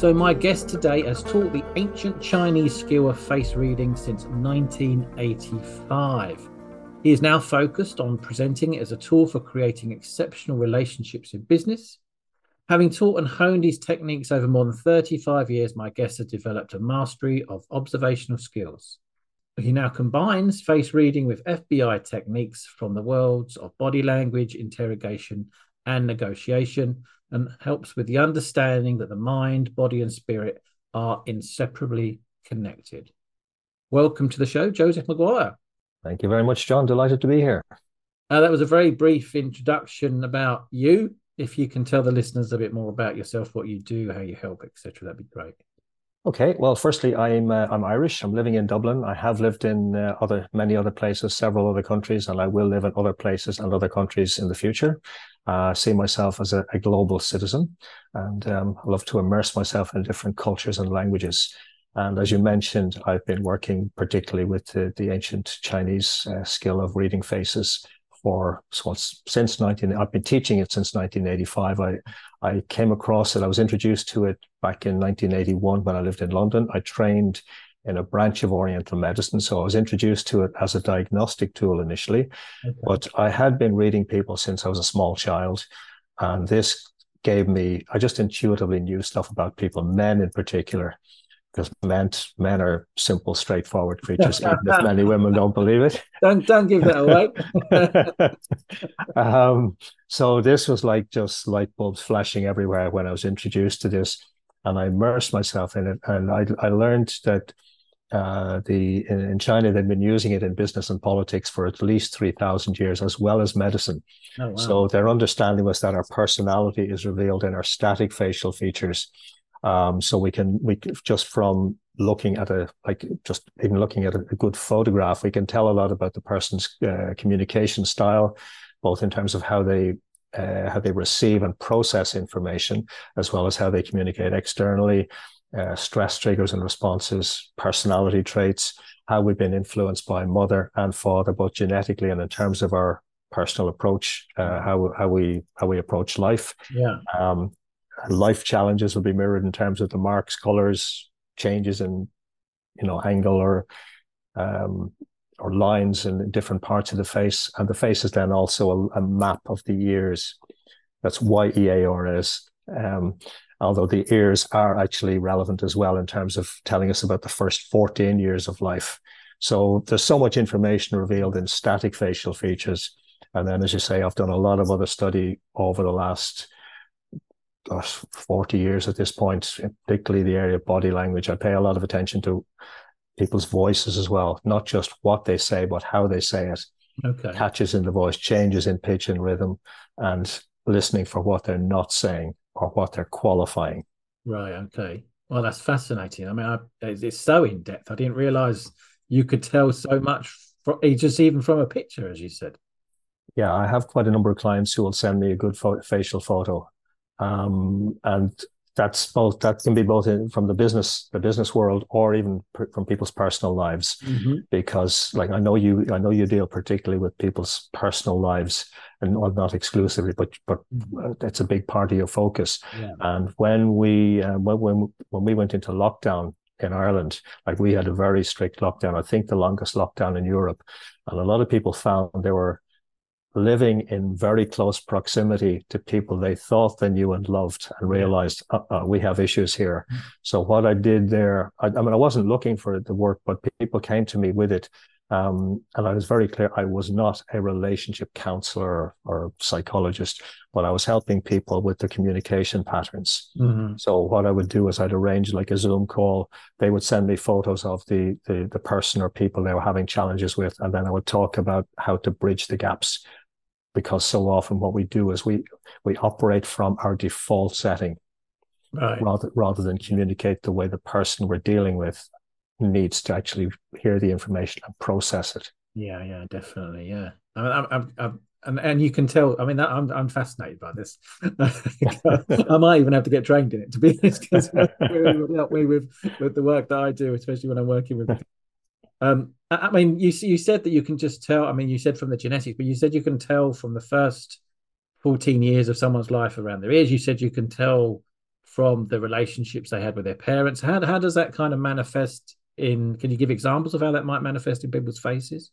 So, my guest today has taught the ancient Chinese skill of face reading since 1985. He is now focused on presenting it as a tool for creating exceptional relationships in business. Having taught and honed his techniques over more than 35 years, my guest has developed a mastery of observational skills. He now combines face reading with FBI techniques from the worlds of body language, interrogation, and negotiation and helps with the understanding that the mind, body, and spirit are inseparably connected. Welcome to the show, Joseph Maguire. Thank you very much, John. Delighted to be here. Uh, that was a very brief introduction about you. If you can tell the listeners a bit more about yourself, what you do, how you help, etc., that'd be great. Okay. Well, firstly, I'm uh, I'm Irish. I'm living in Dublin. I have lived in uh, other many other places, several other countries, and I will live in other places and other countries in the future. Uh, see myself as a, a global citizen, and um, I love to immerse myself in different cultures and languages. And as you mentioned, I've been working particularly with the, ancient Chinese uh, skill of reading faces for since 19 I've been teaching it since 1985 I I came across it. I was introduced to it back in 1981 when I lived in London. I trained in a branch of oriental medicine so I was introduced to it as a diagnostic tool initially. Okay. but I had been reading people since I was a small child and this gave me I just intuitively knew stuff about people men in particular because men men are simple, straightforward creatures, even if many women don't believe it. Don't don't give that away. um, so this was like just light bulbs flashing everywhere when I was introduced to this, and I immersed myself in it, and I I learned that. Uh, the in, in, China they've been using it in business and politics for at least three thousand years, as well as medicine. Oh, wow. So their understanding was that our personality is revealed in our static facial features, um, so we can we just from looking at a like just even looking at a, a good photograph, we can tell a lot about the person's uh, communication style, both in terms of how they uh, how they receive and process information, as well as how they communicate externally, uh, stress triggers and responses, personality traits, how we've been influenced by mother and father, both genetically and in terms of our personal approach, uh, how how we how we approach life. Yeah. Um, life challenges will be mirrored in terms of the marks, colors, changes in, you know, angle or um, or lines in different parts of the face. And the face is then also a, a map of the ears. That's Y E A R S. Um, although the ears are actually relevant as well in terms of telling us about the first 14 years of life. So there's so much information revealed in static facial features. And then, as you say, I've done a lot of other study over the last gosh, 40 years at this point, particularly the area of body language. I pay a lot of attention to people's voices as well, not just what they say, but how they say it. Okay. Catches in the voice, changes in pitch and rhythm, and listening for what they're not saying or what they're qualifying. Right. Okay. Well, that's fascinating. I mean, I, it's so in depth. I didn't realize you could tell so much, from, just even from a picture, as you said. Yeah, I have quite a number of clients who will send me a good fo- facial photo um, and that's both that can be both in, from the business the business world or even per, from people's personal lives mm-hmm. because like i know you i know you deal particularly with people's personal lives and well, not exclusively but but mm-hmm. it's a big part of your focus yeah. and when we uh, when, when when we went into lockdown in Ireland, like we had a very strict lockdown. I think the longest lockdown in Europe, and a lot of people found they were living in very close proximity to people they thought they knew and loved and realized uh-uh, we have issues here. Mm-hmm. So what I did there, I, I, mean, I wasn't looking for the work, but people came to me with it. Um, and I was very clear I was not a relationship counselor or psychologist, but I was helping people with their communication patterns. Mm-hmm. So what I would do is I'd arrange like a Zoom call. They would send me photos of the, the the person or people they were having challenges with, and then I would talk about how to bridge the gaps because so often what we do is we we operate from our default setting right. rather rather than communicate the way the person we're dealing with needs to actually hear the information and process it. Yeah, yeah, definitely. Yeah, I mean, I'm, I'm, I'm and and you can tell. I mean, that, I'm I'm fascinated by this. I might even have to get trained in it to be honest, because really help me with with the work that I do, especially when I'm working with. Um, I mean, you you said that you can just tell. I mean, you said from the genetics, but you said you can tell from the first 14 years of someone's life around their ears. You said you can tell from the relationships they had with their parents. How how does that kind of manifest in? Can you give examples of how that might manifest in people's faces?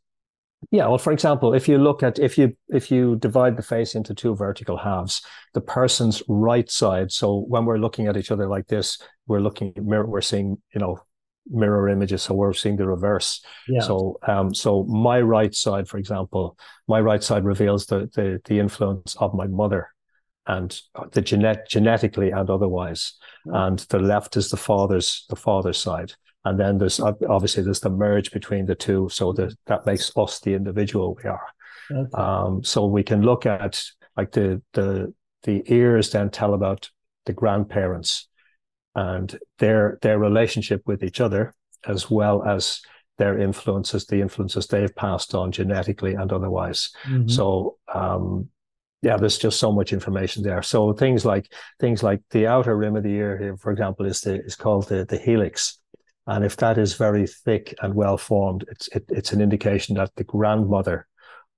Yeah, well, for example, if you look at if you if you divide the face into two vertical halves, the person's right side. So when we're looking at each other like this, we're looking mirror, we're seeing you know mirror images, so we're seeing the reverse. Yeah. So um, so my right side, for example, my right side reveals the the, the influence of my mother, and the genet genetically and otherwise, and the left is the father's the father's side and then there's obviously there's the merge between the two so that that makes us the individual we are okay. um, so we can look at like the the the ears then tell about the grandparents and their their relationship with each other as well as their influences the influences they've passed on genetically and otherwise mm-hmm. so um, yeah, there's just so much information there. So things like things like the outer rim of the ear here, for example, is the is called the the helix, and if that is very thick and well formed, it's it, it's an indication that the grandmother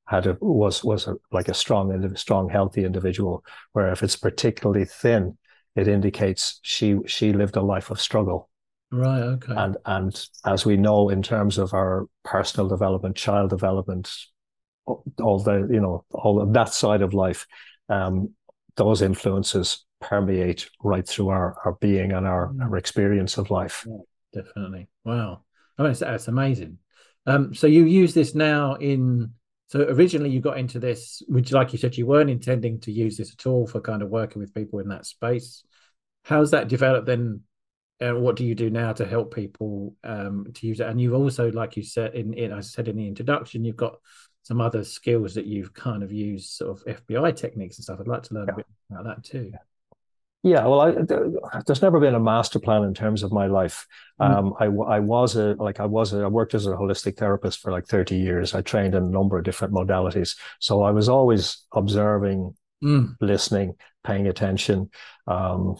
had a was was a, like a strong strong healthy individual. Where if it's particularly thin, it indicates she she lived a life of struggle. Right. Okay. And and as we know, in terms of our personal development, child development, all the you know all of that side of life, um, those influences permeate right through our our being and our, mm. our experience of life. Yeah definitely. Wow, I mean, that's amazing. Um, so you use this now in. So originally you got into this, which, like you said, you weren't intending to use this at all for kind of working with people in that space. How's that developed then? And what do you do now to help people um, to use it? And you've also, like you said in, in I said in the introduction, you've got some other skills that you've kind of used, sort of FBI techniques and stuff. I'd like to learn yeah. a bit about that too. Yeah, well, I, there's never been a master plan in terms of my life. Mm. Um, I, I was a like I was a, I worked as a holistic therapist for like 30 years. I trained in a number of different modalities, so I was always observing, mm. listening, paying attention. Um,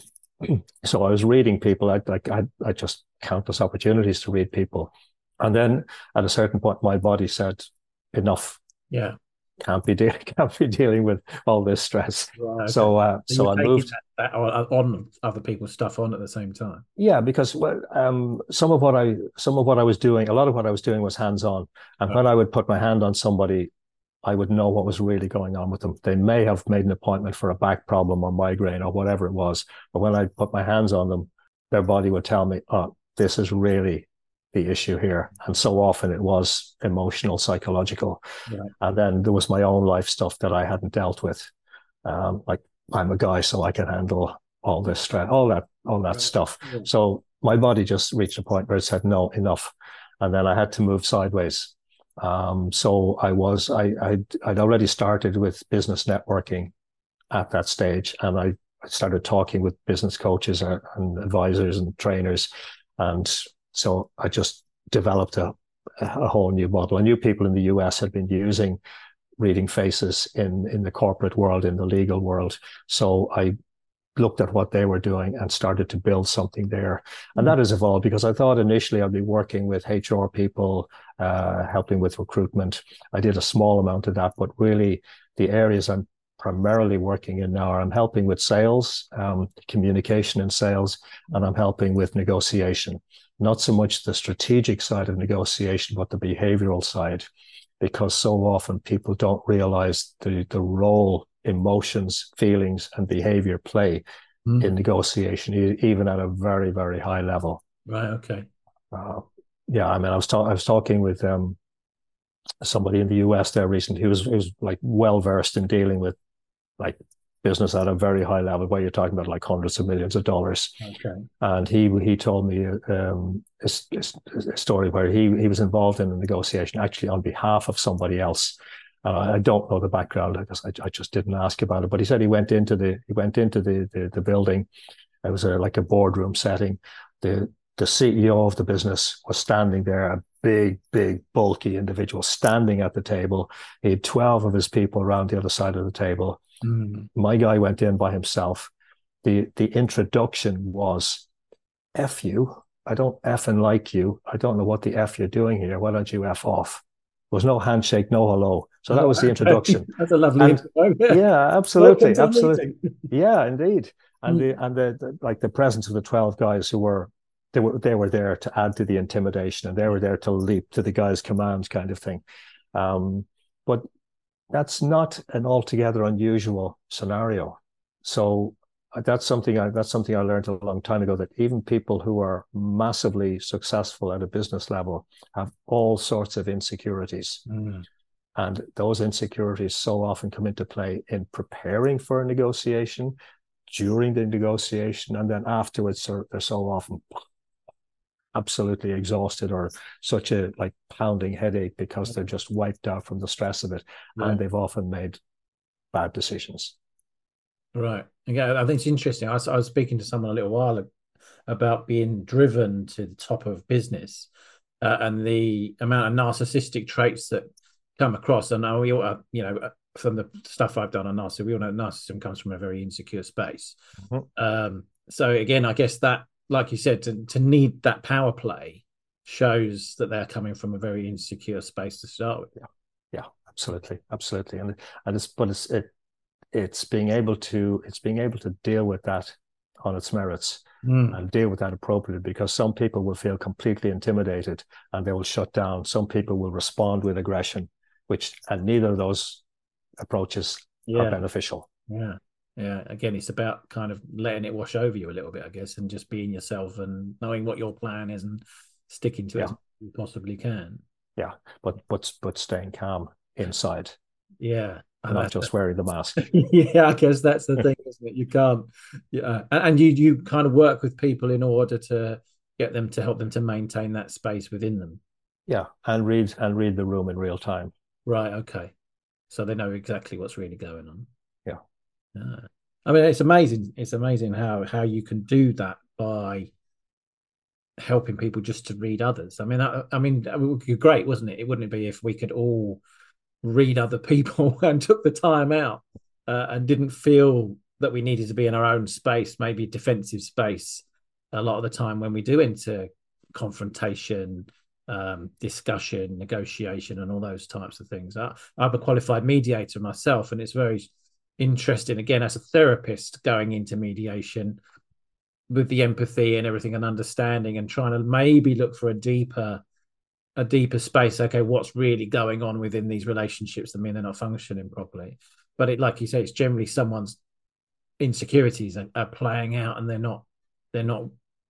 so I was reading people. I like I I just countless opportunities to read people, and then at a certain point, my body said, "Enough." Yeah can't be dealing can't be dealing with all this stress. Right, okay. So uh, so, so I moved that, that on other people's stuff on at the same time. Yeah, because um, some of what I some of what I was doing, a lot of what I was doing was hands on, and when I would put my hand on somebody, I would know what was really going on with them. They may have made an appointment for a back problem or migraine or whatever it was, but when I put my hands on them, their body would tell me, "Oh, this is really the issue here. And so often it was emotional, psychological. And then there was my own life stuff that I hadn't dealt with. Um, like I'm a guy, so I can handle all this stress, all that, all that right. stuff. Yeah. So my body just reached a point where it said, no, enough. And then I had to move sideways. Um, so I was, I, I'd, I'd already started with business networking at that stage. And I, I started talking with business coaches and advisors and trainers and so I just developed a, a whole new model. I knew people in the US had been using reading faces in, in the corporate world, in the legal world. So I looked at what they were doing and started to build something there. And that has evolved because I thought initially I'd be working with HR people, uh, helping with recruitment. I did a small amount of that, but really the areas I'm primarily working in now are I'm helping with sales, um, communication and sales, and I'm helping with negotiation not so much the strategic side of negotiation, but the behavioral side, because so often people don't realize the, the role emotions, feelings, and behavior play mm. in negotiation, even at a very, very high level. Right. Okay. Uh, yeah. I mean, I was, ta- I was talking with um, somebody in the US there recently who was, who was like well versed in dealing with like business at a very high level where you're talking about like hundreds of millions of dollars. Okay. And he he told me um, a, a, story where he he was involved in a negotiation actually on behalf of somebody else. Uh, I don't know the background because I, I just didn't ask about it. But he said he went into the he went into the the, the building, It was a, like a boardroom setting. The the CEO of the business was standing there, a big, big, bulky individual standing at the table. He had 12 of his people around the other side of the table. Mm. My guy went in by himself. The the introduction was F you. I don't F and like you. I don't know what the F you're doing here. Why don't you F off? There was no handshake, no hello. So that was the introduction. That's a lovely and, Yeah, absolutely, absolutely. yeah, indeed. And mm. the and the, the, like the presence of the twelve guys who were they were they were there to add to the intimidation and they were there to leap to the guy's commands, kind of thing. Um, but that's not an altogether unusual scenario. So that's something I that's something I learned a long time ago that even people who are massively successful at a business level have all sorts of insecurities. Mm. And those insecurities so often come into play in preparing for a negotiation, during the negotiation, and then afterwards they're, they're so often absolutely exhausted or such a like pounding headache because they're just wiped out from the stress of it. And they've often made bad decisions. Right. Yeah, I think it's interesting. I was, I was speaking to someone a little while about being driven to the top of business uh, and the amount of narcissistic traits that come across. And we all, uh, you know, uh, from the stuff I've done on narcissism, we all know narcissism comes from a very insecure space. Mm-hmm. Um, so again, I guess that, like you said, to, to need that power play shows that they're coming from a very insecure space to start with. Yeah, yeah, absolutely, absolutely, and and it's but it's it it's being able to it's being able to deal with that on its merits mm. and deal with that appropriately because some people will feel completely intimidated and they will shut down some people will respond with aggression which and neither of those approaches yeah. are beneficial yeah yeah again it's about kind of letting it wash over you a little bit i guess and just being yourself and knowing what your plan is and sticking to yeah. it as you possibly can yeah but but but staying calm inside yeah and not just wearing the mask. yeah, I guess that's the thing, isn't it? You can't, yeah, uh, and you you kind of work with people in order to get them to help them to maintain that space within them. Yeah, and read and read the room in real time. Right. Okay. So they know exactly what's really going on. Yeah. Yeah. I mean, it's amazing. It's amazing how how you can do that by helping people just to read others. I mean, I, I mean, it would be great, wasn't it? It wouldn't it be if we could all read other people and took the time out uh, and didn't feel that we needed to be in our own space, maybe defensive space, a lot of the time when we do enter confrontation, um, discussion, negotiation, and all those types of things. I, I'm a qualified mediator myself, and it's very interesting, again, as a therapist, going into mediation with the empathy and everything and understanding and trying to maybe look for a deeper a deeper space okay what's really going on within these relationships that mean they're not functioning properly. But it like you say it's generally someone's insecurities are, are playing out and they're not they're not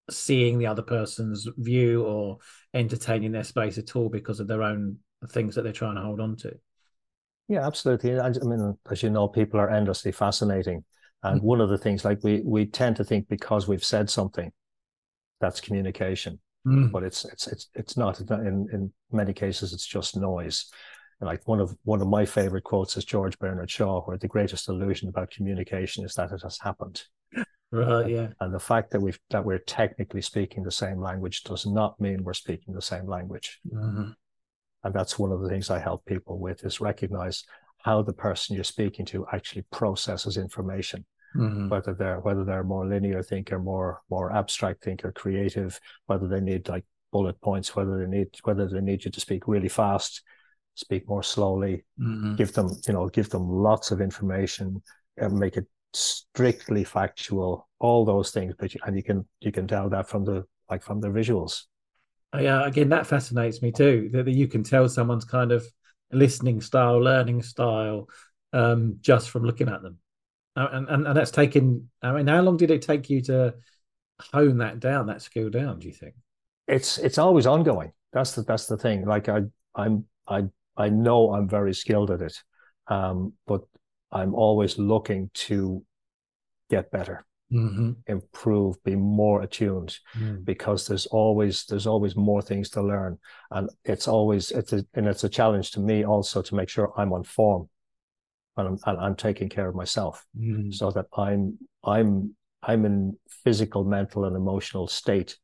seeing the other person's view or entertaining their space at all because of their own things that they're trying to hold on to yeah absolutely i mean as you know people are endlessly fascinating and mm-hmm. one of the things like we we tend to think because we've said something that's communication Mm. But it's it's it's it's not. In in many cases, it's just noise. And like one of one of my favorite quotes is George Bernard Shaw, where the greatest illusion about communication is that it has happened. Right. Yeah. And the fact that we've that we're technically speaking the same language does not mean we're speaking the same language. Mm-hmm. And that's one of the things I help people with is recognize how the person you're speaking to actually processes information mm-hmm. whether they're whether they're more linear thinker, more more abstract thinker, creative, whether they need like bullet points, whether they need whether they need you to speak really fast, speak more slowly, mm-hmm. give them you know give them lots of information, and make it strictly factual, all those things. But you, and you can you can tell that from the like from the visuals. Yeah, again, that fascinates me too. That you can tell someone's kind of listening style, learning style, um, just from looking at them. Uh, and, and and that's taken. I mean, how long did it take you to hone that down, that skill down? Do you think? It's it's always ongoing. That's the that's the thing. Like I I'm I I know I'm very skilled at it, um, but I'm always looking to get better, mm-hmm. improve, be more attuned, mm. because there's always there's always more things to learn, and it's always it's a, and it's a challenge to me also to make sure I'm on form and I'm, and I'm taking care of myself mm. so that I'm I'm I'm in physical, mental, and emotional state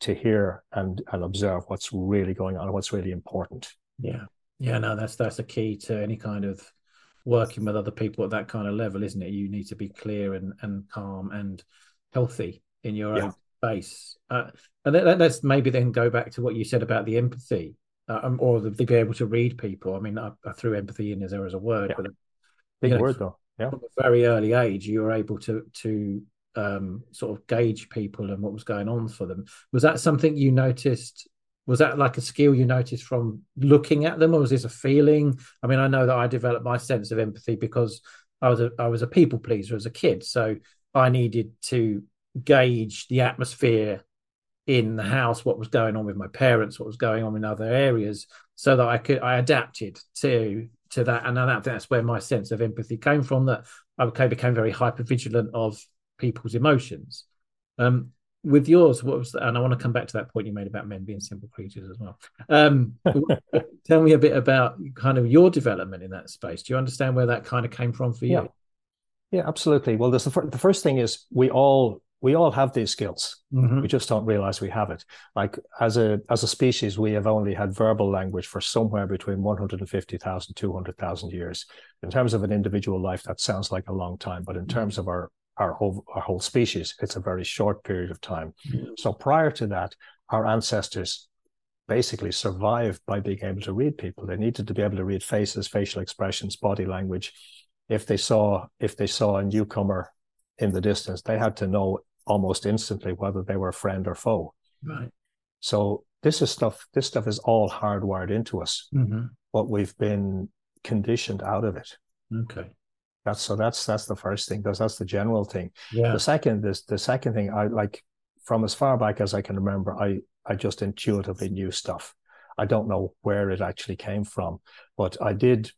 to hear and and observe what's really going on, what's really important. Yeah, yeah, no, that's that's a key to any kind of working with other people at that kind of level, isn't it? You need to be clear and and calm and healthy in your yeah. own space. Uh, and let, us maybe then go back to what you said about the empathy, uh, um, or the, the, be able to read people. I mean, I, I threw empathy in as there as a word, yeah. but big know, word though. Yeah, from a very early age, you were able to to um, sort of gauge people and what was going on for them. Was that something you noticed? Was that like a skill you noticed from looking at them, or was this a feeling? I mean, I know that I developed my sense of empathy because I was a I was a people pleaser as a kid, so I needed to gauge the atmosphere in the house, what was going on with my parents, what was going on in other areas, so that I could I adapted to to that, and I that, that's where my sense of empathy came from. That I became very hyper vigilant of people's emotions. Um, with yours, what was, and I want to come back to that point you made about men being simple creatures as well. Um, tell me a bit about kind of your development in that space. Do you understand where that kind of came from for you? Yeah, yeah absolutely. Well, there's the, fir- the first thing is we all we all have these skills. Mm-hmm. We just don't realize we have it. Like as a as a species, we have only had verbal language for somewhere between 150,000 200,000 years. In terms of an individual life, that sounds like a long time, but in mm-hmm. terms of our our whole our whole species, it's a very short period of time. Mm-hmm. So prior to that, our ancestors basically survived by being able to read people. They needed to be able to read faces, facial expressions, body language. If they saw if they saw a newcomer in the distance, they had to know almost instantly whether they were friend or foe. Right. So this is stuff. This stuff is all hardwired into us, mm-hmm. but we've been conditioned out of it. Okay. That's so. That's that's the first thing. Because that's the general thing. Yeah. The second is the second thing. I like from as far back as I can remember. I I just intuitively knew stuff. I don't know where it actually came from, but I did.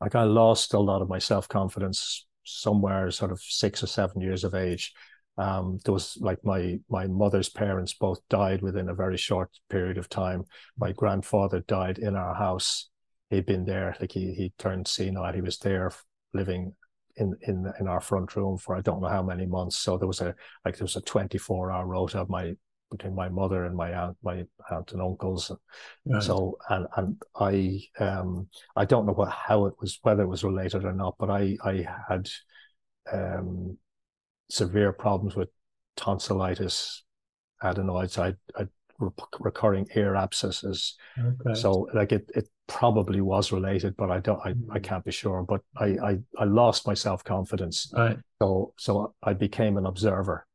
Like I lost a lot of my self confidence somewhere, sort of six or seven years of age, um, there was like my my mother's parents both died within a very short period of time. My grandfather died in our house. He'd been there, like he he turned senile. He was there living in in in our front room for I don't know how many months. So there was a like there was a twenty four hour rota of my between my mother and my aunt, my aunt and uncles. Right. So and and I um I don't know what how it was whether it was related or not, but I I had um severe problems with tonsillitis, adenoids, I, I recurring ear abscesses. Okay. So like it, it probably was related, but I don't, I, I hmm. can't be sure. But I, I, I lost my self confidence. Right. So, so I became an observer.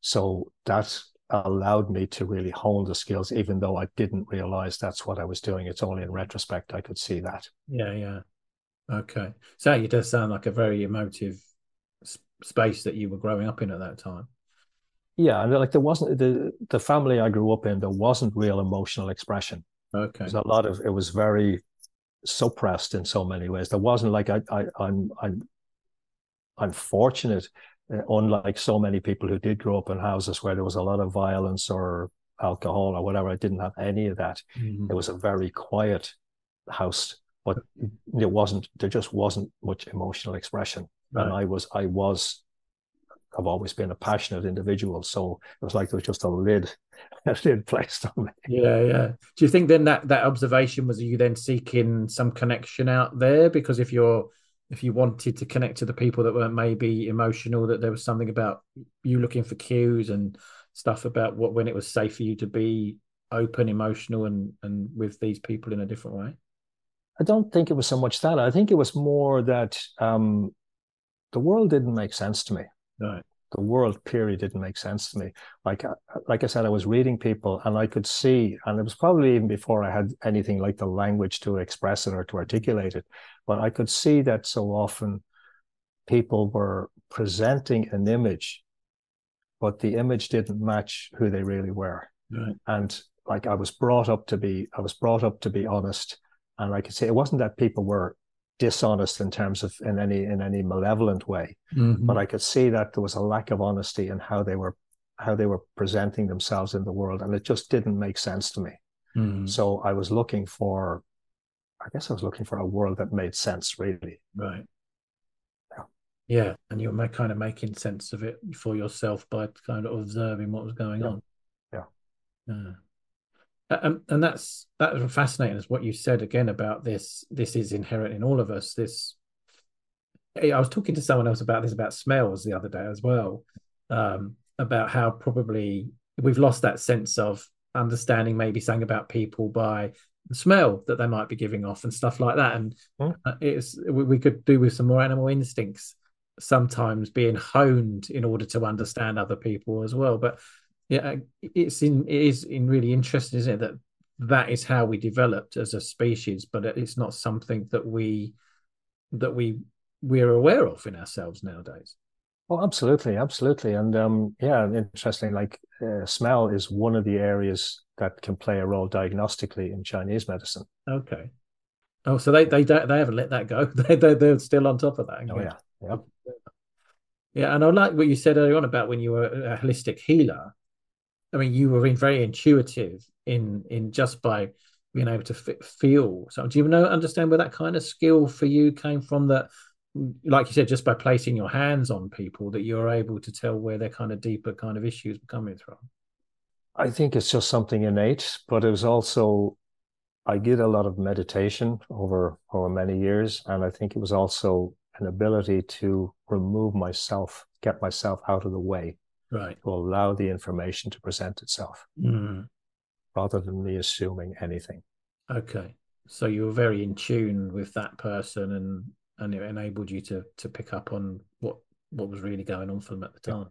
So that allowed me to really hone the skills, even though I didn't realize that's what I was doing. It's only in retrospect I could see that. Yeah, yeah. Okay. So it does sound like a very emotive space that you were growing up in at that time. Yeah, and like there wasn't the the family I grew up in. There wasn't real emotional expression. Okay, there's a lot of it was very suppressed in so many ways. There wasn't like I, I I'm I'm I'm fortunate, uh, unlike so many people who did grow up in houses where there was a lot of violence or alcohol or whatever. I didn't have any of that. Mm-hmm. It was a very quiet house, but it wasn't. There just wasn't much emotional expression. Right. And I was, I was, I've always been a passionate individual. So it was like there was just a lid, a lid placed on me. Yeah, yeah. Do you think then that that observation was you then seeking some connection out there? Because if you're if you wanted to connect to the people that were maybe emotional, that there was something about you looking for cues and stuff about what when it was safe for you to be open, emotional, and and with these people in a different way. I don't think it was so much that. I think it was more that um, the world didn't make sense to me. Right. The world period didn't make sense to me. Like uh, like I said, I was reading people and I could see, and it was probably even before I had anything like the language to express it or to articulate it, but I could see that so often people were presenting an image, but the image didn't match who they really were. Right. And like I was brought up to be, I was brought up to be honest. And I could say it wasn't that people were dishonest in terms of in any in any malevolent way mm-hmm. but i could see that there was a lack of honesty in how they were how they were presenting themselves in the world and it just didn't make sense to me mm-hmm. so i was looking for i guess i was looking for a world that made sense really right yeah. Yeah, and you're kind of making sense of it for yourself by kind of observing what was going yeah. on. Yeah. Yeah. And, and that's that was fascinating is what you said again about this this is inherent in all of us this i was talking to someone else about this about smells the other day as well um, about how probably we've lost that sense of understanding maybe something about people by the smell that they might be giving off and stuff like that and mm. it's we, we could do with some more animal instincts sometimes being honed in order to understand other people as well but yeah, it's in it is in really interesting, isn't it? That that is how we developed as a species, but it's not something that we that we we're aware of in ourselves nowadays. Oh, absolutely, absolutely, and um, yeah, interesting. Like uh, smell is one of the areas that can play a role diagnostically in Chinese medicine. Okay. Oh, so they they don't they haven't let that go. they they they're still on top of that. Oh yeah, yeah, yeah. And I like what you said earlier on about when you were a holistic healer. I mean, you were being very intuitive in in just by being able to f- feel. So, do you know understand where that kind of skill for you came from? That, like you said, just by placing your hands on people, that you're able to tell where their kind of deeper kind of issues were coming from. I think it's just something innate, but it was also I did a lot of meditation over over many years, and I think it was also an ability to remove myself, get myself out of the way right. to allow the information to present itself mm. rather than me assuming anything. Okay. So you were very in tune with that person and and it enabled you to to pick up on what what was really going on for them at the time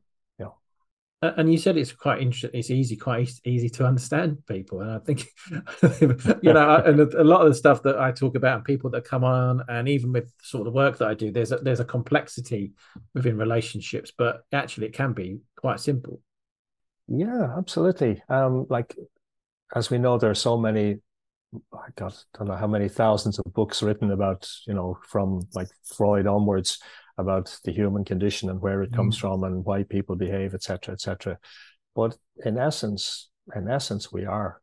and you said it's quite interesting it's easy quite easy to understand people and i think you know and a lot of the stuff that i talk about and people that come on and even with sort of the work that i do there's a, there's a complexity within relationships but actually it can be quite simple. Yeah absolutely. Um like as we know there are so many I got don't know how many thousands of books written about you know from like Freud onwards about the human condition and where it comes mm. from and why people behave, etc., etc. But in essence, in essence, we are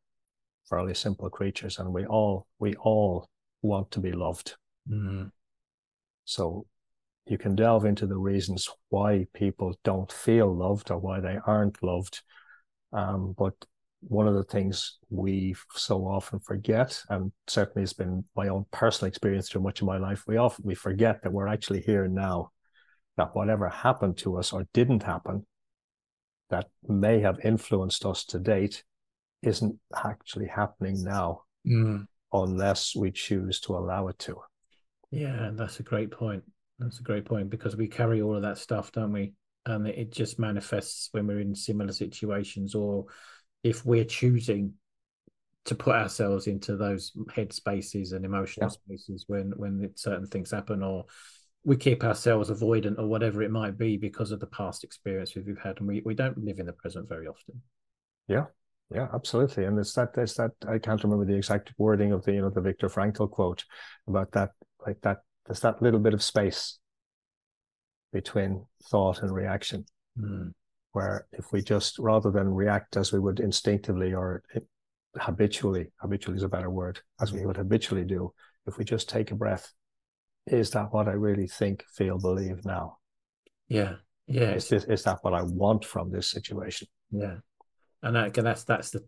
fairly simple creatures, and we all we all want to be loved. Mm. So you can delve into the reasons why people don't feel loved or why they aren't loved. Um, but one of the things we so often forget, and certainly it's been my own personal experience through much of my life, we often we forget that we're actually here now, that whatever happened to us or didn't happen, that may have influenced us to date, isn't actually happening now, mm. unless we choose to allow it to. Yeah, that's a great point. That's a great point because we carry all of that stuff, don't we? And it just manifests when we're in similar situations or if we're choosing to put ourselves into those head spaces and emotional yeah. spaces when when certain things happen or we keep ourselves avoidant or whatever it might be because of the past experience we've had and we, we don't live in the present very often. Yeah. Yeah absolutely. And it's that it's that i can't remember the exact wording of the you know the Viktor Frankl quote about that like that there's that little bit of space between thought and reaction. Mm where if we just rather than react as we would instinctively or habitually habitually is a better word as we would habitually do if we just take a breath is that what i really think feel believe now? Yeah yeah is, this, is that what i want from this situation? Yeah and that, that's that's the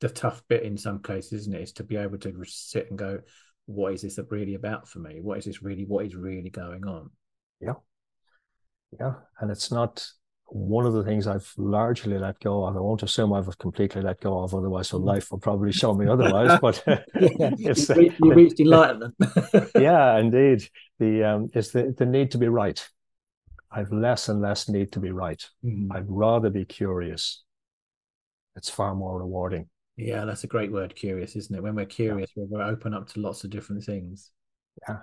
the tough bit in some cases isn't it? Is to be able to sit and go what is this really about for me? What is this really what is really going on? Yeah. Yeah and it's not one of the things I've largely let go of. I won't assume I've completely let go of, otherwise, so mm. life will probably show me otherwise. But it's, you, you reached enlightenment. yeah, indeed. The um, it's the the need to be right. I've less and less need to be right. Mm. I'd rather be curious. It's far more rewarding. Yeah, that's a great word, curious, isn't it? When we're curious, yeah. we're open up to lots of different things. Yeah.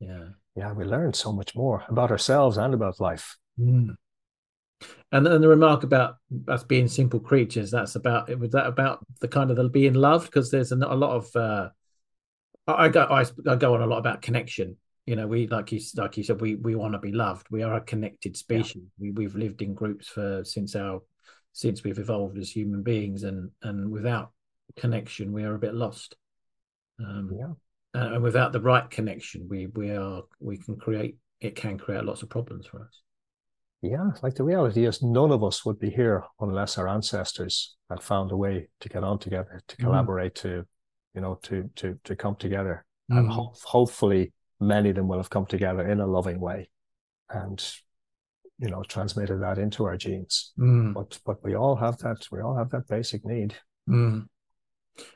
Yeah. Yeah, we learn so much more about ourselves and about life. Mm and then the remark about us being simple creatures that's about it was that about the kind of the being loved? Because there's a, a, lot of uh i go I, I go on a lot about connection. You know we like you like you said we we want to be loved. We are a connected species. Yeah. we, we've lived in groups for since our since we've evolved as human beings and and without connection we are a bit lost. Um yeah. and without the right connection we we are we can create it can create lots of problems for us. Yeah, like the reality is, none of us would be here unless our ancestors had found a way to get on together, to mm. collaborate, mm. to you know, to to to come together, mm. and ho- hopefully, many of them will have come together in a loving way, and you know, transmitted that into our genes. Mm. But but we all have that. We all have that basic need. Mm.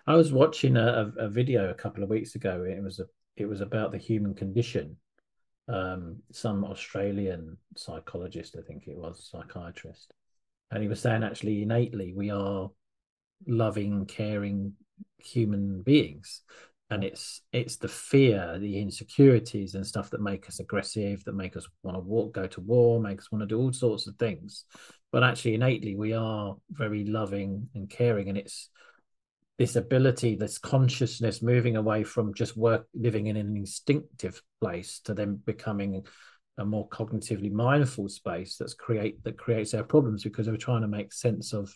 I was watching a, a video a couple of weeks ago. It was a it was about the human condition um, some Australian psychologist, I think it was, psychiatrist, and he was saying actually innately we are loving, caring human beings, and it's it's the fear, the insecurities, and stuff that make us aggressive, that make us want to walk, go to war, make us want to do all sorts of things. But actually, innately, we are very loving and caring, and it's this ability, this consciousness moving away from just work living in an instinctive place to then becoming a more cognitively mindful space that's create that creates our problems because we're trying to make sense of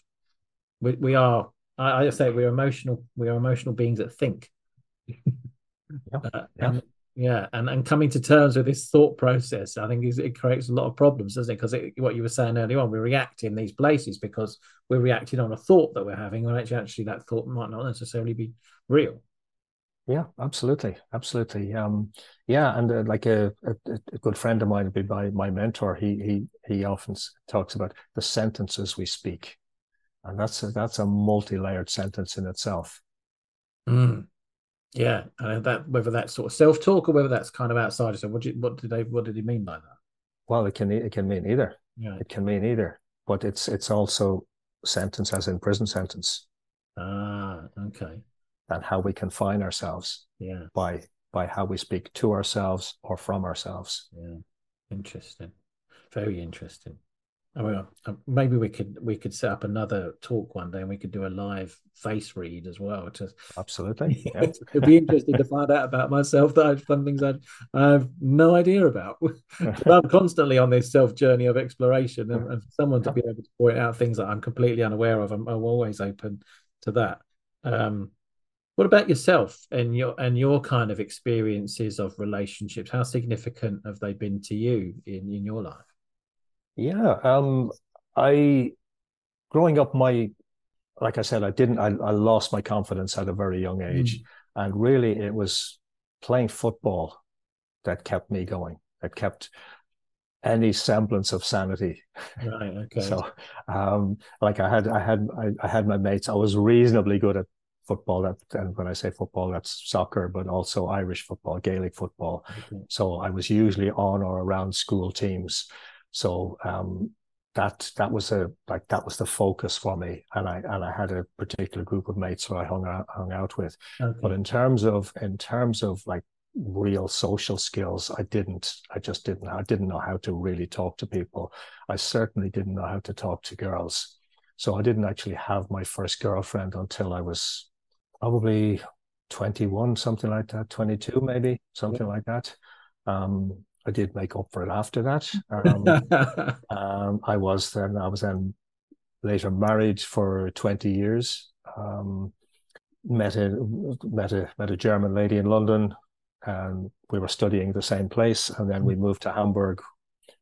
we, we are I, I say we're emotional we are emotional beings that think yeah. Uh, yeah. And, yeah and and coming to terms with this thought process i think it creates a lot of problems doesn't it? Because what you were saying earlier on we react in these places because we're reacting on a thought that we're having when actually, actually that thought might not necessarily be real. Yeah absolutely absolutely. Um yeah and uh, like a, a, a good friend of mine be my my mentor. He he he often talks about the sentences we speak and that's a, that's a multi-layered sentence in itself. Mm. Yeah, and that whether that's sort of self talk or whether that's kind of outside. So, what did what did they what did he mean by that? Well, it can it can mean either. Yeah, it can mean either, but it's it's also sentence as in prison sentence. Ah, okay. And how we confine ourselves. Yeah. By by how we speak to ourselves or from ourselves. Yeah. Interesting. Very interesting. I mean, uh, maybe we could we could set up another talk one day, and we could do a live face read as well. To absolutely, yeah. it'd be interesting to find out about myself that I've done things I, I have no idea about. I'm constantly on this self journey of exploration, and, and, for someone to be able to point out things that I'm completely unaware of, I'm, I'm always open to that. Um, what about yourself and your and your kind of experiences of relationships? How significant have they been to you in in your life? Yeah, um, I growing up, my like I said, I didn't. I, I lost my confidence at a very young age, mm. and really, it was playing football that kept me going. That kept any semblance of sanity. Right. Okay. so, um, like I had, I had, I, I had my mates. I was reasonably good at football. That and when I say football, that's soccer, but also Irish football, Gaelic football. Okay. So I was usually on or around school teams. So um, that that was a like that was the focus for me, and I and I had a particular group of mates who I hung out hung out with. Okay. But in terms of in terms of like real social skills, I didn't. I just didn't. I didn't know how to really talk to people. I certainly didn't know how to talk to girls. So I didn't actually have my first girlfriend until I was probably 21, something like that, 22 maybe, something yeah. like that. Um, I did make up for it after that. Um, um, I was then I was then later married for twenty years. Um, met a met a met a German lady in London, and we were studying the same place. And then we moved to Hamburg,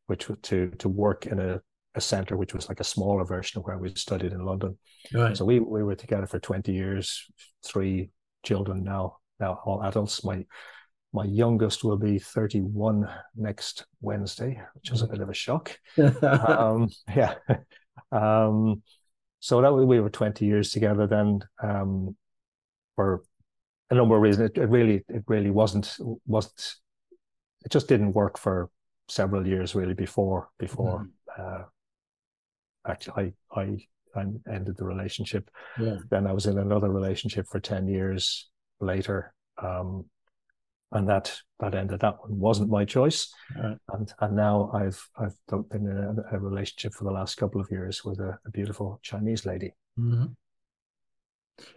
which was to to work in a a center which was like a smaller version of where we studied in London. Right. So we we were together for twenty years, three children now now all adults. My my youngest will be 31 next Wednesday, which is a bit of a shock. um, yeah. Um, so that we were 20 years together then um, for a number of reasons. It, it, really, it really wasn't, wasn't, it just didn't work for several years really before, before, mm. uh, actually I, I, I ended the relationship. Yeah. Then I was in another relationship for 10 years later. Um, and that that ended. That one wasn't my choice, right. and and now I've I've been in a, a, relationship for the last couple of years with a, a beautiful Chinese lady. Mm-hmm.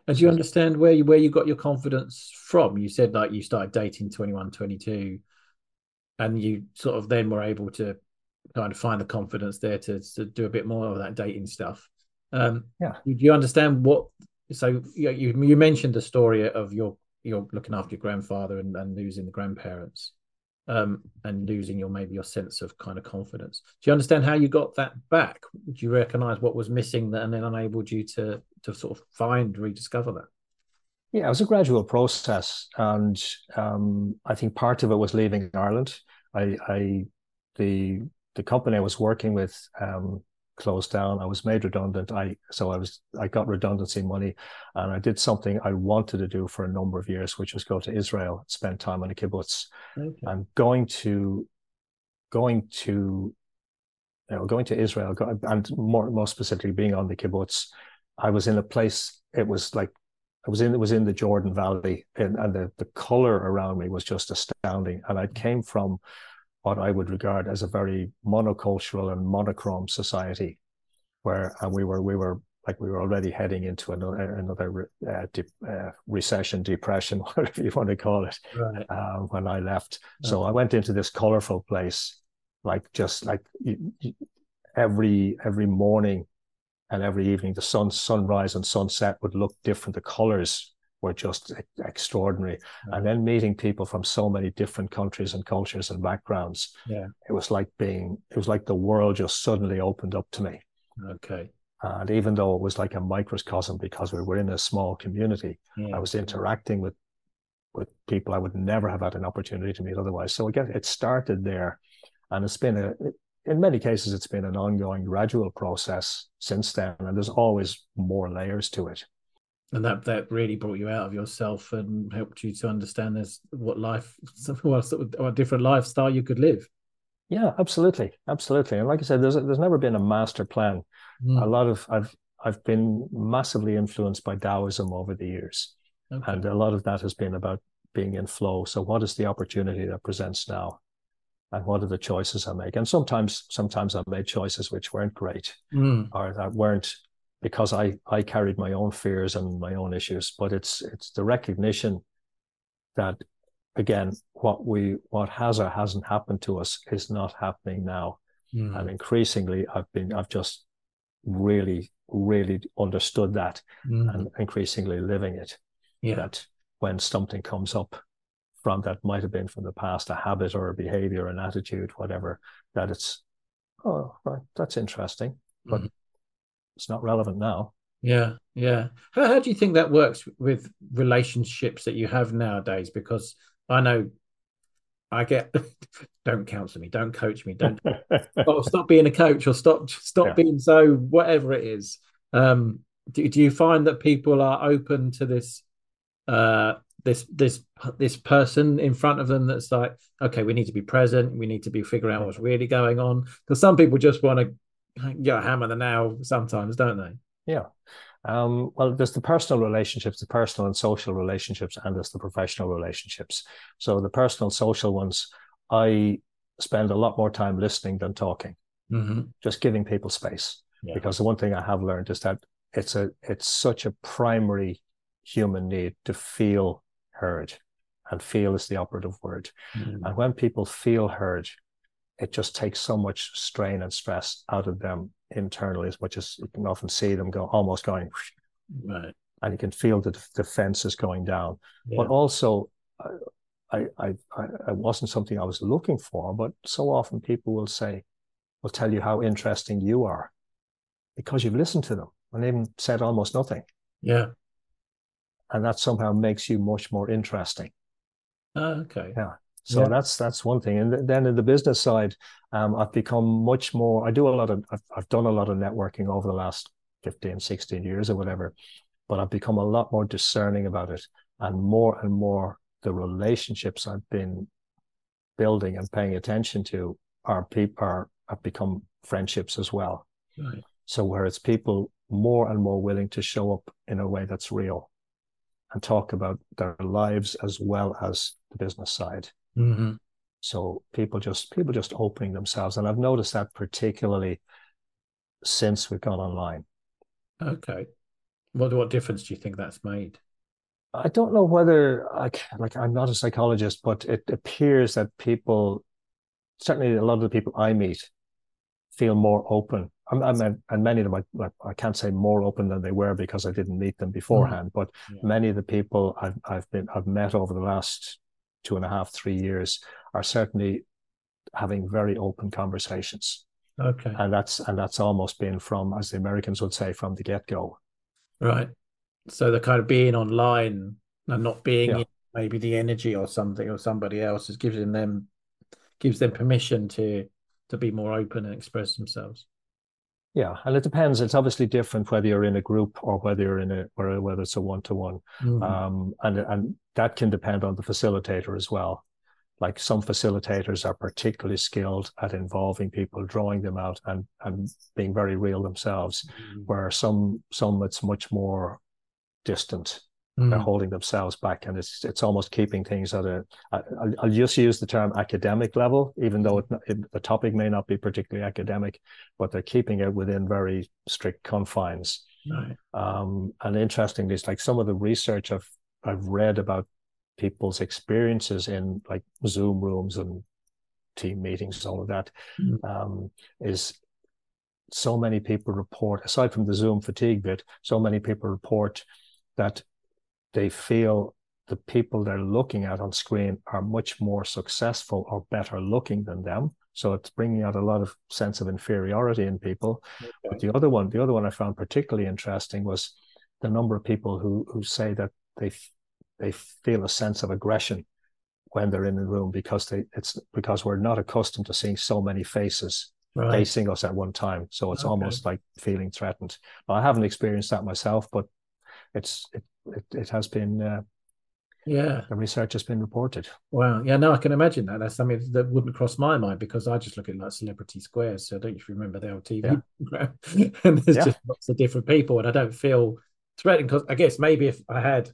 And do you understand where you where you got your confidence from? You said like you started dating 21, 22, and you sort of then were able to kind of find the confidence there to, to do a bit more of that dating stuff. Um, yeah. Do you understand what? So you you mentioned the story of your you're looking after your grandfather and, and losing the grandparents. um, and losing your maybe your sense of kind of confidence. Do you understand how you got that back? Do you recognize what was missing that and then enabled you to to sort of find rediscover that? Yeah, it was a gradual process, and um, I think part of it was leaving Ireland. I, I the the company I was working with um, closed down. I was made redundant. I so I was I got redundancy money, and I did something I wanted to do for a number of years, which was go to Israel, spend time on a kibbutz, okay. and going to going to you know going to Israel and more more specifically being on the kibbutz. I was in a place. It was like I was in it was in the Jordan Valley, and, and the the color around me was just astounding. And I came from what I would regard as a very monocultural and monochrome society, where and we were we were like we were already heading into another another uh, de- uh, recession, depression, whatever you want to call it, right. uh, when I left. So I went into this colorful place, like just like you, you, every every morning and every evening, the sun sunrise and sunset would look different. The colors were just extraordinary. And then meeting people from so many different countries and cultures and backgrounds, yeah, it was like being, it was like the world just suddenly opened up to me. Okay. And even though it was like a microcosm because we were in a small community, yeah. I was interacting with with people I would never have had an opportunity to meet otherwise. So again, it started there, and it's been a. In many cases, it's been an ongoing, gradual process since then, and there's always more layers to it and that that really brought you out of yourself and helped you to understand there's what life what, what different lifestyle you could live. Yeah absolutely. Absolutely. And like i said there's there's never been a master plan. Mm. a lot of i've i've been massively influenced by taoism over the years. Okay. and a lot of that has been about being in flow. So what is the opportunity that presents now? And what are the choices i make? And sometimes sometimes i made choices which weren't great mm. or that weren't because I I carried my own fears and my own issues. But it's it's the recognition that again what we what has or hasn't happened to us is not happening now, mm. and increasingly I've been I've just really really understood that mm. and increasingly living it. Yeah. That when something comes up from that might have been from the past, a habit or a behavior, an attitude, whatever, that it's oh right, that's interesting. But mm it's not relevant now. Yeah, yeah. How, how do you think that works with relationships that you have nowadays? Because I know I get don't counsel me, don't coach me, don't oh, stop being a coach or stop stop yeah. being so whatever it is. Um, do, do you find that people are open to this uh this this this person in front of them that's like okay we need to be present we need to be figuring out what's really going on because some people just want to yeah, hammer the nail sometimes, don't they? Yeah. Um, well, there's the personal relationships, the personal and social relationships, and there's the professional relationships. So the personal social ones, I spend a lot more time listening than talking, mm-hmm. just giving people space. Yeah. Because the one thing I have learned is that it's a it's such a primary human need to feel heard, and feel is the operative word. Mm-hmm. And when people feel heard, it just takes so much strain and stress out of them internally as much as you can often see them go almost going right. and you can feel the defense is going down. Yeah. but also I, I i i wasn't something i was looking for but so often people will say will tell you how interesting you are because you've listened to them and haven't said almost nothing. Yeah. And that somehow makes you much more interesting. Uh, okay. Yeah so yeah. that's that's one thing. And then in the business side, um, I've become much more. I do a lot of. I've, I've done a lot of networking over the last 15, 16 years or whatever, but I've become a lot more discerning about it, and more and more the relationships I've been building and paying attention to are people are have become friendships as well. Right. So where it's people more and more willing to show up in a way that's real and talk about their lives as well as the business side. Mm-hmm. So people just people just opening themselves, and I've noticed that particularly since we've gone online. Okay, what what difference do you think that's made? I don't know whether like like I'm not a psychologist, but it appears that people, certainly a lot of the people I meet, feel more open. I'm, I'm and many of them, I, I can't say more open than they were because I didn't meet them beforehand. Mm-hmm. But yeah. many of the people I've I've been I've met over the last two and a half, three years are certainly having very open conversations. Okay. And that's and that's almost been from, as the Americans would say, from the get go. Right. So the kind of being online and not being Yeah. in maybe the energy or something or somebody else is giving them gives them permission to to be more open and express themselves. Yeah, and it depends. It's obviously different whether you're in a group or whether you're in a or whether it's a one to one. Um, and and that can depend on the facilitator as well. Like some facilitators are particularly skilled at involving people, drawing them out, and and being very real themselves. Where some some it's much more distant. Mm. They're holding themselves back, and it's it's almost keeping things at a. I- I'll, just use the term academic level, even though it, it, the topic may not be particularly academic, but they're keeping it within very strict confines. Right. Um, and interestingly, it's like some of the research I've I've read about people's experiences in like Zoom rooms and team meetings, all of that, Mm. um, is so many people report, aside from the Zoom fatigue bit, so many people report that they feel the people they're looking at on screen are much more successful or better looking than them. So it's bringing out a lot of sense of inferiority in people. But the other one, the other one I found particularly interesting was the number of people who who say that they they feel a sense of aggression when they're in a room because they it's because we're not accustomed to seeing so many faces Right. facing us at one time. So it's Okay. almost like feeling threatened. Now, I haven't experienced that myself, but it's it it, it has been uh, Yeah. the research has been reported. Wow. Yeah, no, I can imagine that. That's something that wouldn't cross my mind because I just look at like celebrity squares. So I don't you remember the old TV program. and there's Yeah. just lots of different people, and I don't feel threatened because I guess maybe if I had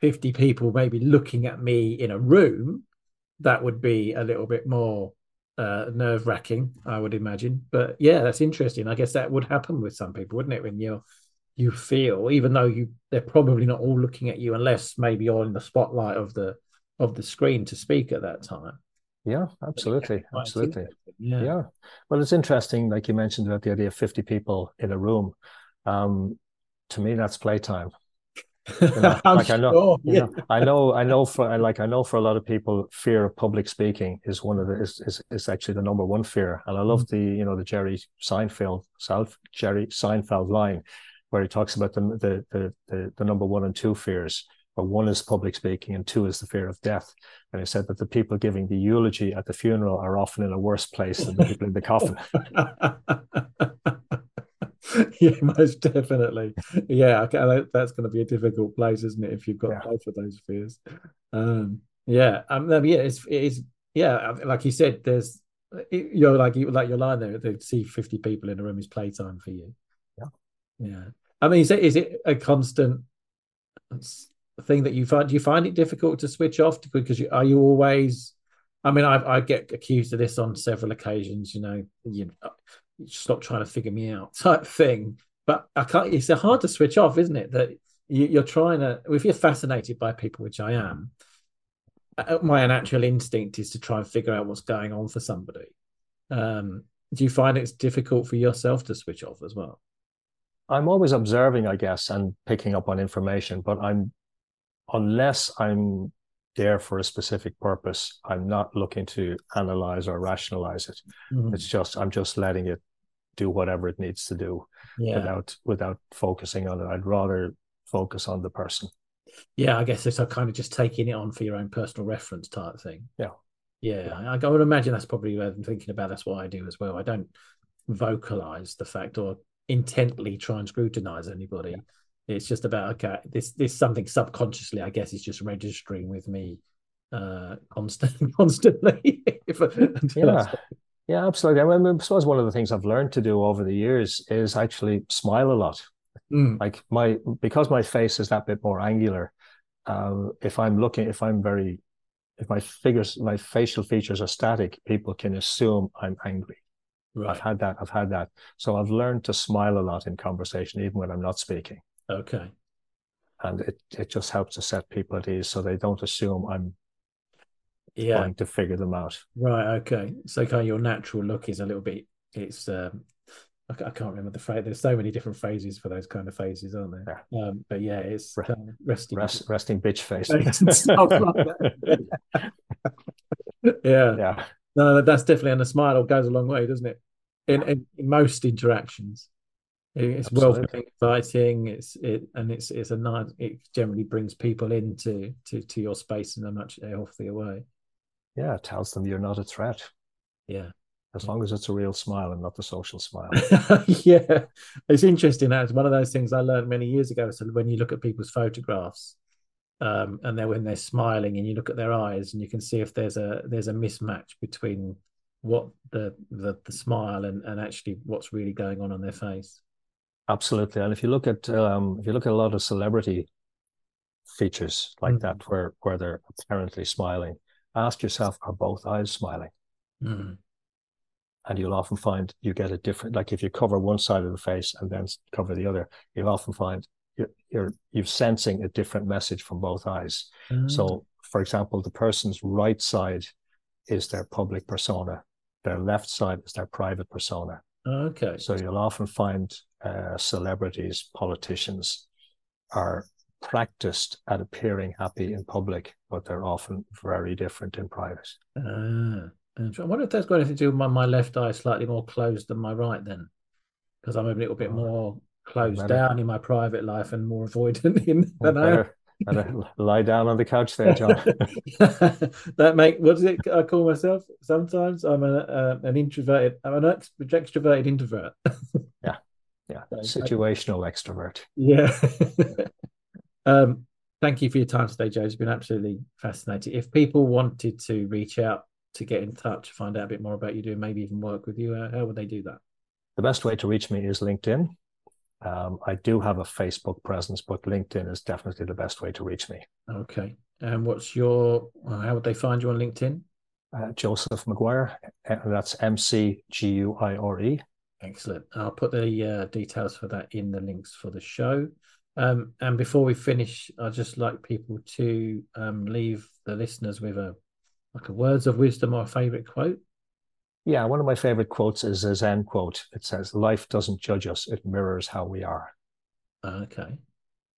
50 people maybe looking at me in a room, that would be a little bit more uh, nerve wracking, I would imagine. But yeah, that's interesting. I guess that would happen with some people, wouldn't it? When you're you feel, even though you they're probably not all looking at you unless maybe you're in the spotlight of the of the screen to speak at that time. Yeah, absolutely, absolutely. Yeah. Yeah. Well, it's interesting, like you mentioned about the idea of 50 people in a room. Um, to me, that's playtime. know, I'm like I know- sure. You Yeah. know, I know, I know for like I know for a lot of people, fear of public speaking is one of the is is, is actually the number one fear. And I love the you know the Jerry Seinfeld self Jerry Seinfeld line where he talks about the the the the, the number one and two fears. Where one is public speaking and two is the fear of death. And he said that the people giving the eulogy at the funeral are often in a worse place than the people in the coffin. yeah, most definitely. Yeah, okay, that's going to be a difficult place, isn't it? If you've got Yeah. both of those fears. Um, yeah, um, yeah, it's it is. Yeah, like you said, there's you're like you like your line there. To see fifty people in a room is playtime for you. Yeah. yeah. I mean, is it is it a constant thing that you find? Do you find it difficult to switch off? Because you, are you always? I mean, I I get accused of this on several occasions. You know, you stop trying to figure me out type thing. But I can't. It's hard to switch off, isn't it? That you, you're trying to. If you're fascinated by people, which I am, uh, my natural instinct is to try and figure out what's going on for somebody. Um, do you find it's difficult for yourself to switch off as well? I'm always observing, I guess, and picking up on information, but I'm unless I'm there for a specific purpose, I'm not looking to analyze or rationalize it. Mhm. It's just I'm just letting it do whatever it needs to do Yeah, without without focusing on it. I'd rather focus on the person. yeah. I guess it's a kind of just taking it on for your own personal reference type thing. Yeah. Yeah, I, I would imagine that's probably what I'm thinking about. That's what I do as well. I don't vocalize the fact or intently try and scrutinize anybody. It's just about okay, this this something subconsciously, I guess, is just registering with me uh constant constantly. If Yeah. Yeah, absolutely. I, mean, I suppose one of the things I've learned to do over the years is actually smile a lot. Mm, Like my because my face is that bit more angular. Um, if I'm looking, if I'm very, if my figures, my facial features are static, people can assume I'm angry. I've had that. I've had that. So I've learned to smile a lot in conversation, even when I'm not speaking, Okay. and it it just helps to set people at ease, so they don't assume I'm Yeah. trying to figure them out. Right. Okay. So kind of your natural look is a little bit. It's um, I, I can't remember the phrase. There's so many different phrases for those kind of phases, aren't there? Um, but yeah, it's Re- kind of resting. Rest, resting bitch face. Stuff like that. yeah. Yeah. No, that's definitely, and the smile goes a long way, doesn't it? In, in, in most interactions, it's Absolutely. welcoming, inviting. It's it, and it's it's a nice. It generally brings people into to to your space in a much healthier way. Yeah, it tells them you're not a threat. Yeah, as long as it's a real smile and not the social smile. yeah, it's interesting. That's one of those things I learned many years ago. So when you look at people's photographs, um, and then when they're smiling, and you look at their eyes, and you can see if there's a there's a mismatch between what the the, the smile and, and actually what's really going on on their face. Absolutely, and if you look at um, if you look at a lot of celebrity features like mm. that, where where they're apparently smiling, ask yourself: Are both eyes smiling? Mm. And you'll often find you get a different. Like if you cover one side of the face and then cover the other, you'll often find you're you're you're sensing a different message from both eyes. Mm. So, for example, the person's right side is their public persona, their left side is their private persona. Okay. So you'll often find uh, celebrities, politicians are practiced at appearing happy in public, but they're often very different in private. Ah, I wonder if that's got anything to do with my, my left eye slightly more closed than my right then, because I'm a little bit more closed down in my private life and more avoidant in than I am. Better lie down on the couch there, John. that make what does it I call myself? Sometimes I'm a, uh, an introverted. I'm an ex- extroverted introvert. yeah, yeah, situational I, extrovert. Yeah. um, thank you for your time today, Joe. It's been absolutely fascinating. If people wanted to reach out to get in touch, find out a bit more about you, doing maybe even work with you, uh, how would they do that? The best way to reach me is LinkedIn. Um, I do have a Facebook presence, but LinkedIn is definitely the best way to reach me. Okay. And what's your, how would they find you on LinkedIn? Uh, Joseph McGuire, that's M C G U I R E. Excellent. I'll put the uh, details for that in the links for the show. Um, and before we finish, I'd just like people to um, leave the listeners with a like a words of wisdom or a favorite quote. Yeah, one of my favorite quotes is a Zen quote. It says, Life doesn't judge us, it mirrors how we are. Okay.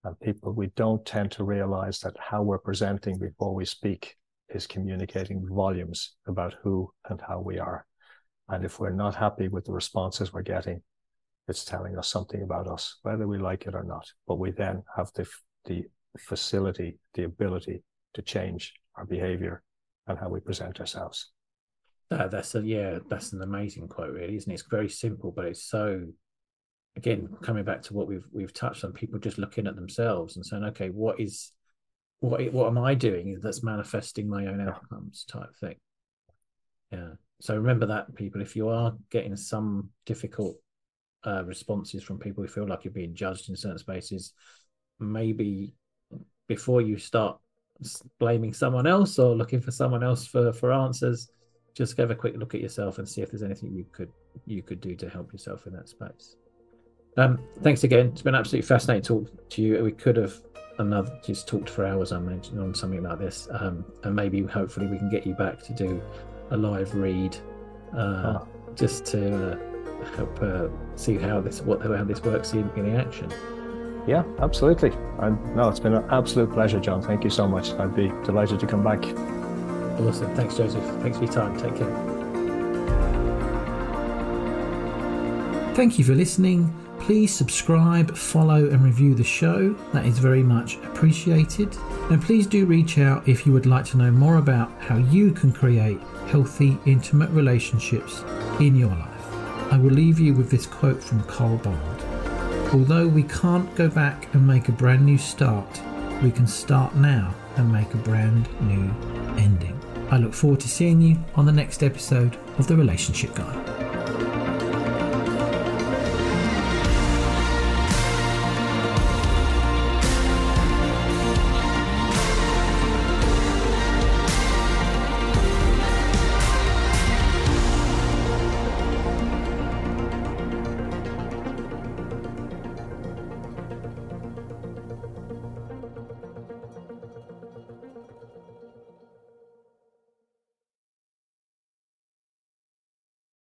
And people, we don't tend to realize that how we're presenting before we speak is communicating volumes about who and how we are. And if we're not happy with the responses we're getting, it's telling us something about us, whether we like it or not. But we then have the, the facility, the ability to change our behavior and how we present ourselves. That, that's a yeah, that's an amazing quote, really, isn't it? It's very simple, but it's so again coming back to what we've we've touched on. People just looking at themselves and saying, okay, what is what what am I doing that's manifesting my own outcomes, type thing. Yeah. So remember that, people. If you are getting some difficult uh, responses from people who feel like you're being judged in certain spaces, maybe before you start blaming someone else or looking for someone else for for answers just have a quick look at yourself and see if there's anything you could you could do to help yourself in that space. Um, thanks again. It's been absolutely fascinating to talk to you. We could have another just talked for hours. I mentioned on something like this, um, and maybe hopefully we can get you back to do a live read, uh, oh. just to uh, help uh, see how this what how this works in, in action. Yeah, absolutely. No, it's been an absolute pleasure, John. Thank you so much. I'd be delighted to come back. Awesome. Thanks, Joseph. Thanks for your time. Take care. Thank you for listening. Please subscribe, follow, and review the show. That is very much appreciated. And please do reach out if you would like to know more about how you can create healthy, intimate relationships in your life. I will leave you with this quote from Cole Bond. Although we can't go back and make a brand new start, we can start now and make a brand new ending. I look forward to seeing you on the next episode of The Relationship Guy.